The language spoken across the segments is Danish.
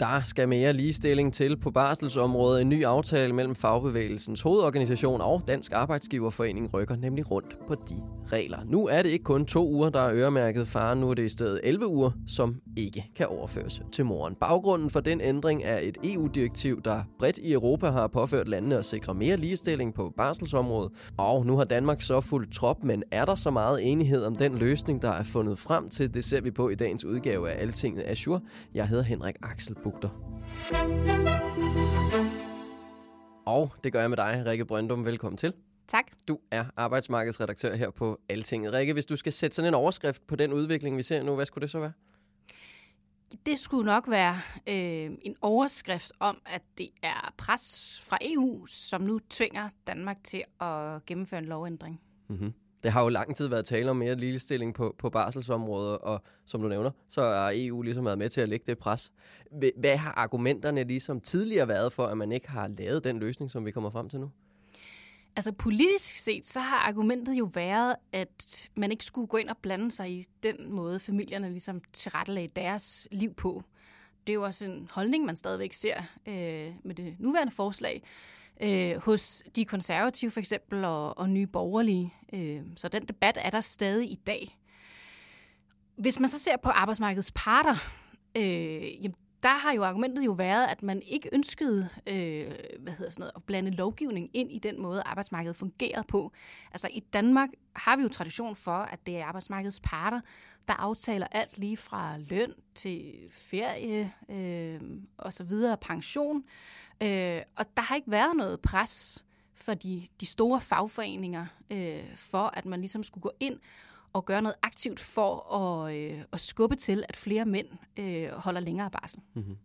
Der skal mere ligestilling til på barselsområdet. En ny aftale mellem Fagbevægelsens hovedorganisation og Dansk Arbejdsgiverforening rykker nemlig rundt på de regler. Nu er det ikke kun to uger, der er øremærket far. Nu er det i stedet 11 uger, som ikke kan overføres til moren. Baggrunden for den ændring er et EU-direktiv, der bredt i Europa har påført landene at sikre mere ligestilling på barselsområdet. Og nu har Danmark så fuldt trop, men er der så meget enighed om den løsning, der er fundet frem til? Det ser vi på i dagens udgave af Altinget Azure. Jeg hedder Henrik Axel bugter. Og det gør jeg med dig, Rikke Brøndum. Velkommen til. Tak. Du er arbejdsmarkedsredaktør her på Altinget. Rikke, hvis du skal sætte sådan en overskrift på den udvikling, vi ser nu, hvad skulle det så være? Det skulle nok være øh, en overskrift om, at det er pres fra EU, som nu tvinger Danmark til at gennemføre en lovændring. Mm-hmm. Det har jo lang tid været tale om mere ligestilling på, på barselsområdet, og som du nævner, så har EU ligesom været med til at lægge det pres. Hvad har argumenterne ligesom tidligere været for, at man ikke har lavet den løsning, som vi kommer frem til nu? Altså politisk set, så har argumentet jo været, at man ikke skulle gå ind og blande sig i den måde, familierne ligesom tilrettelagde deres liv på. Det er jo også en holdning, man stadigvæk ser øh, med det nuværende forslag øh, hos de konservative for eksempel og, og nye borgerlige. Øh, så den debat er der stadig i dag. Hvis man så ser på arbejdsmarkedets parter, øh, jamen, der har jo argumentet jo været, at man ikke ønskede øh, hvad hedder sådan noget, at blande lovgivning ind i den måde, arbejdsmarkedet fungerer på. Altså i Danmark har vi jo tradition for, at det er arbejdsmarkedets parter, der aftaler alt lige fra løn til ferie øh, og så videre, pension. Øh, og der har ikke været noget pres for de, de store fagforeninger øh, for, at man ligesom skulle gå ind og gøre noget aktivt for at, øh, at skubbe til, at flere mænd øh, holder længere barsel. Mm-hmm.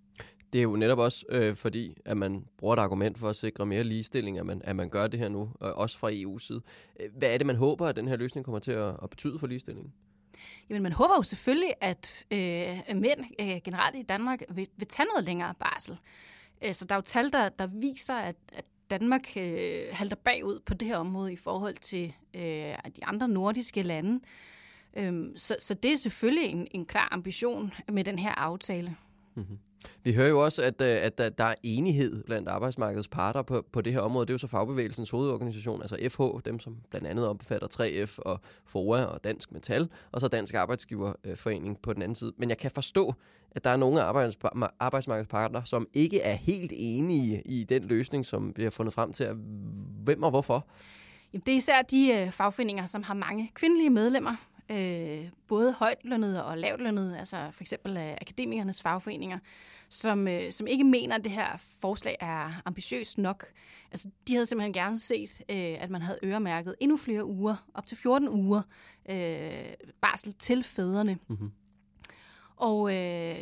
Det er jo netop også øh, fordi, at man bruger et argument for at sikre mere ligestilling, at man, at man gør det her nu, øh, også fra EU's side. Hvad er det, man håber, at den her løsning kommer til at, at betyde for ligestillingen? Jamen, man håber jo selvfølgelig, at øh, mænd øh, generelt i Danmark vil, vil tage noget længere barsel. Øh, så der er jo tal, der, der viser, at, at Danmark øh, halter bagud på det her område i forhold til øh, de andre nordiske lande. Øhm, så, så det er selvfølgelig en, en klar ambition med den her aftale. Mm-hmm. Vi hører jo også, at, øh, at der, der er enighed blandt arbejdsmarkedets parter på, på det her område. Det er jo så fagbevægelsens hovedorganisation, altså FH, dem som blandt andet omfatter 3F og FOA og Dansk Metal, og så Dansk Arbejdsgiverforening på den anden side. Men jeg kan forstå, at der er nogle arbejdsmarkedets parter, som ikke er helt enige i den løsning, som vi har fundet frem til. Hvem og hvorfor? Jamen, det er især de øh, fagforeninger, som har mange kvindelige medlemmer, øh, både højtlønnede og lavtlønnede, altså for eksempel øh, akademikernes fagforeninger, som, øh, som ikke mener, at det her forslag er ambitiøst nok. Altså, de havde simpelthen gerne set, øh, at man havde øremærket endnu flere uger, op til 14 uger, øh, barsel til fædrene. Mm-hmm. Og øh,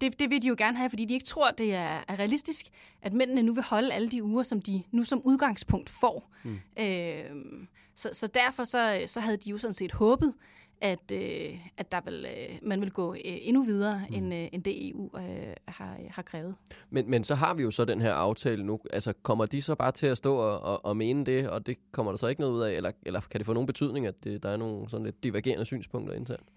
det, det vil de jo gerne have, fordi de ikke tror, det er, er realistisk, at mændene nu vil holde alle de uger, som de nu som udgangspunkt får. Mm. Øh, så, så derfor så, så havde de jo sådan set håbet, at, øh, at der vil, øh, man vil gå øh, endnu videre, mm. end, øh, end det EU øh, har, har krævet. Men, men så har vi jo så den her aftale nu. Altså, kommer de så bare til at stå og, og, og mene det, og det kommer der så ikke noget ud af? Eller, eller kan det få nogen betydning, at det, der er nogle sådan lidt divergerende synspunkter internt?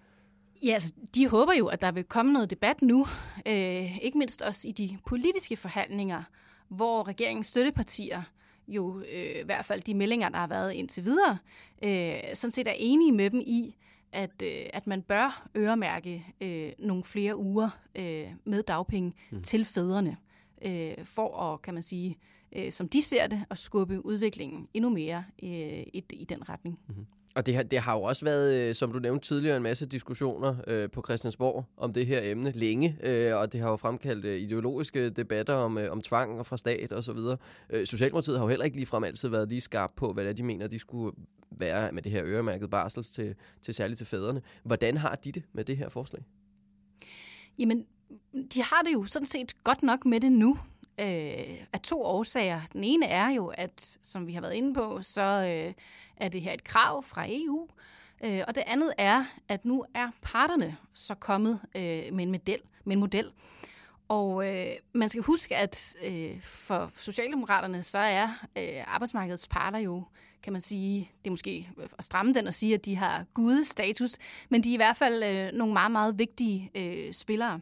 Ja, altså, de håber jo, at der vil komme noget debat nu, øh, ikke mindst også i de politiske forhandlinger, hvor regeringens støttepartier jo øh, i hvert fald de meldinger, der har været indtil videre, øh, sådan set er enige med dem i, at, øh, at man bør øremærke øh, nogle flere uger øh, med dagpenge mm. til fædrene, øh, for at, kan man sige, øh, som de ser det, at skubbe udviklingen endnu mere øh, i, i den retning. Mm-hmm. Og det har, det har jo også været, øh, som du nævnte tidligere, en masse diskussioner øh, på Christiansborg om det her emne længe, øh, og det har jo fremkaldt øh, ideologiske debatter om, øh, om tvang og fra stat og så videre. Øh, Socialdemokratiet har jo heller ikke ligefrem altid været lige skarp på, hvad det er, de mener, de skulle være med det her øremærket barsel til, til særligt til fædrene. Hvordan har de det med det her forslag? Jamen, de har det jo sådan set godt nok med det nu øh, af to årsager. Den ene er jo, at som vi har været inde på, så øh, er det her et krav fra EU. Øh, og det andet er, at nu er parterne så kommet øh, med, en model, med en model. Og øh, man skal huske, at øh, for Socialdemokraterne, så er øh, arbejdsmarkedets parter jo, kan man sige, det er måske at stramme den og sige, at de har gudestatus, men de er i hvert fald øh, nogle meget, meget vigtige øh, spillere.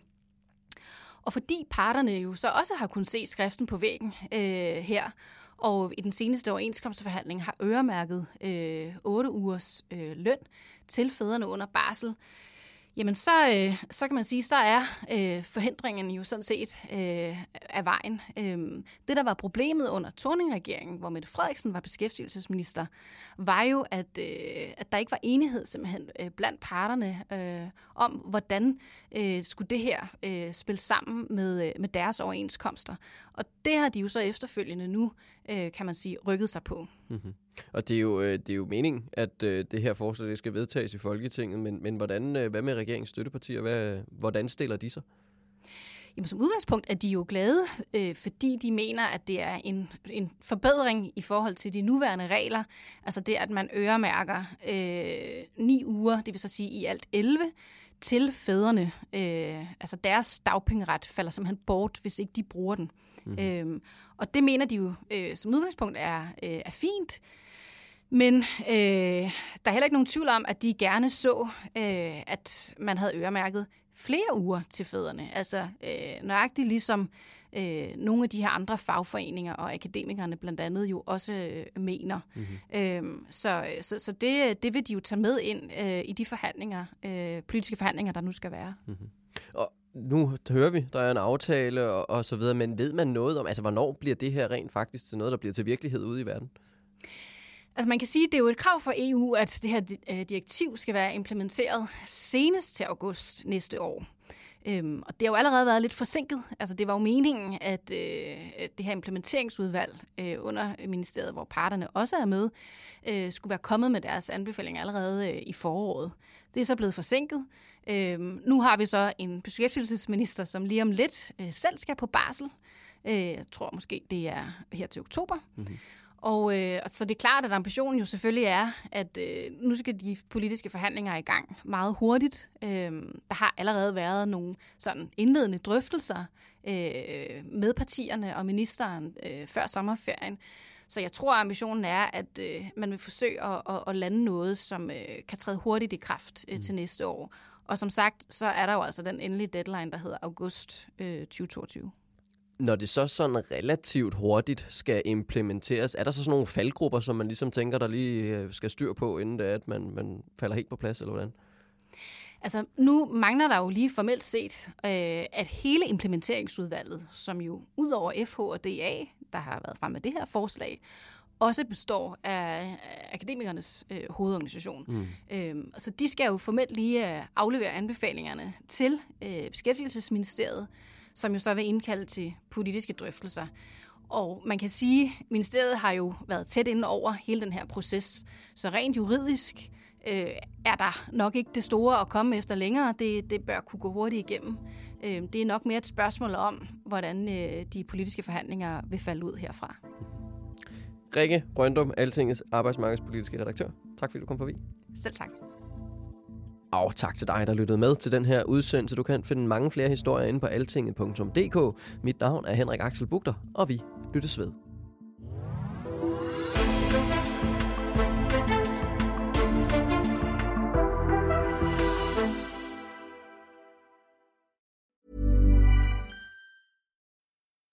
Og fordi parterne jo så også har kunnet se skriften på væggen øh, her, og i den seneste overenskomstforhandling har øremærket øh, 8 ugers øh, løn til fædrene under barsel, jamen så, øh, så kan man sige, så er øh, forhindringen jo sådan set øh, af vejen. Øh, det, der var problemet under Torning-regeringen, hvor Mette Frederiksen var beskæftigelsesminister, var jo, at, øh, at der ikke var enighed simpelthen øh, blandt parterne øh, om, hvordan øh, skulle det her øh, spille sammen med, øh, med deres overenskomster. Og det har de jo så efterfølgende nu, øh, kan man sige, rykket sig på. Mm-hmm. Og det er jo, øh, det er jo meningen, at øh, det her forslag det skal vedtages i Folketinget, men, men hvordan, øh, hvad med regeringens støttepartier? Hvad, hvordan stiller de sig? Jamen, som udgangspunkt er de jo glade, øh, fordi de mener, at det er en, en forbedring i forhold til de nuværende regler. Altså det, at man øremærker øh, ni uger, det vil så sige i alt 11, til fædrene. Øh, altså deres dagpengeret falder simpelthen bort, hvis ikke de bruger den. Mm. Øh, og det mener de jo øh, som udgangspunkt er, øh, er fint. Men øh, der er heller ikke nogen tvivl om, at de gerne så, øh, at man havde øremærket flere uger til fædrene. Altså øh, nøjagtigt ligesom øh, nogle af de her andre fagforeninger og akademikerne blandt andet jo også øh, mener. Mm-hmm. Øh, så så, så det, det vil de jo tage med ind øh, i de forhandlinger, øh, politiske forhandlinger, der nu skal være. Mm-hmm. Og nu hører vi, der er en aftale og, og så videre, men ved man noget om, altså hvornår bliver det her rent faktisk til noget, der bliver til virkelighed ude i verden? Altså man kan sige, at det er jo et krav for EU, at det her øh, direktiv skal være implementeret senest til august næste år. Øhm, og det har jo allerede været lidt forsinket. Altså det var jo meningen, at øh, det her implementeringsudvalg øh, under ministeriet, hvor parterne også er med, øh, skulle være kommet med deres anbefalinger allerede øh, i foråret. Det er så blevet forsinket. Øhm, nu har vi så en beskæftigelsesminister, som lige om lidt øh, selv skal på barsel. Øh, jeg tror måske, det er her til oktober. Mm-hmm. Og øh, så det er klart, at ambitionen jo selvfølgelig er, at øh, nu skal de politiske forhandlinger i gang meget hurtigt. Øh, der har allerede været nogle sådan indledende drøftelser øh, med partierne og ministeren øh, før sommerferien. Så jeg tror, at ambitionen er, at øh, man vil forsøge at, at, at lande noget, som øh, kan træde hurtigt i kraft øh, til mm. næste år. Og som sagt, så er der jo altså den endelige deadline, der hedder august øh, 2022 når det så sådan relativt hurtigt skal implementeres, er der så sådan nogle faldgrupper, som man ligesom tænker, der lige øh, skal styr på, inden det er, at man, man falder helt på plads, eller hvordan? Altså, nu mangler der jo lige formelt set, øh, at hele implementeringsudvalget, som jo ud over FH og DA, der har været frem med det her forslag, også består af akademikernes øh, hovedorganisation. Mm. Øhm, så de skal jo formelt lige øh, aflevere anbefalingerne til øh, Beskæftigelsesministeriet, som jo så vil indkalde til politiske drøftelser. Og man kan sige, at ministeriet har jo været tæt inde over hele den her proces. Så rent juridisk øh, er der nok ikke det store at komme efter længere. Det, det bør kunne gå hurtigt igennem. Øh, det er nok mere et spørgsmål om, hvordan øh, de politiske forhandlinger vil falde ud herfra. Rikke Brøndum, Altingets arbejdsmarkedspolitiske redaktør. Tak fordi du kom forbi. Selv tak. Og tak til dig, der lyttede med til den her udsendelse. Du kan finde mange flere historier inde på altinget.dk. Mit navn er Henrik Axel Bugter, og vi lyttes ved.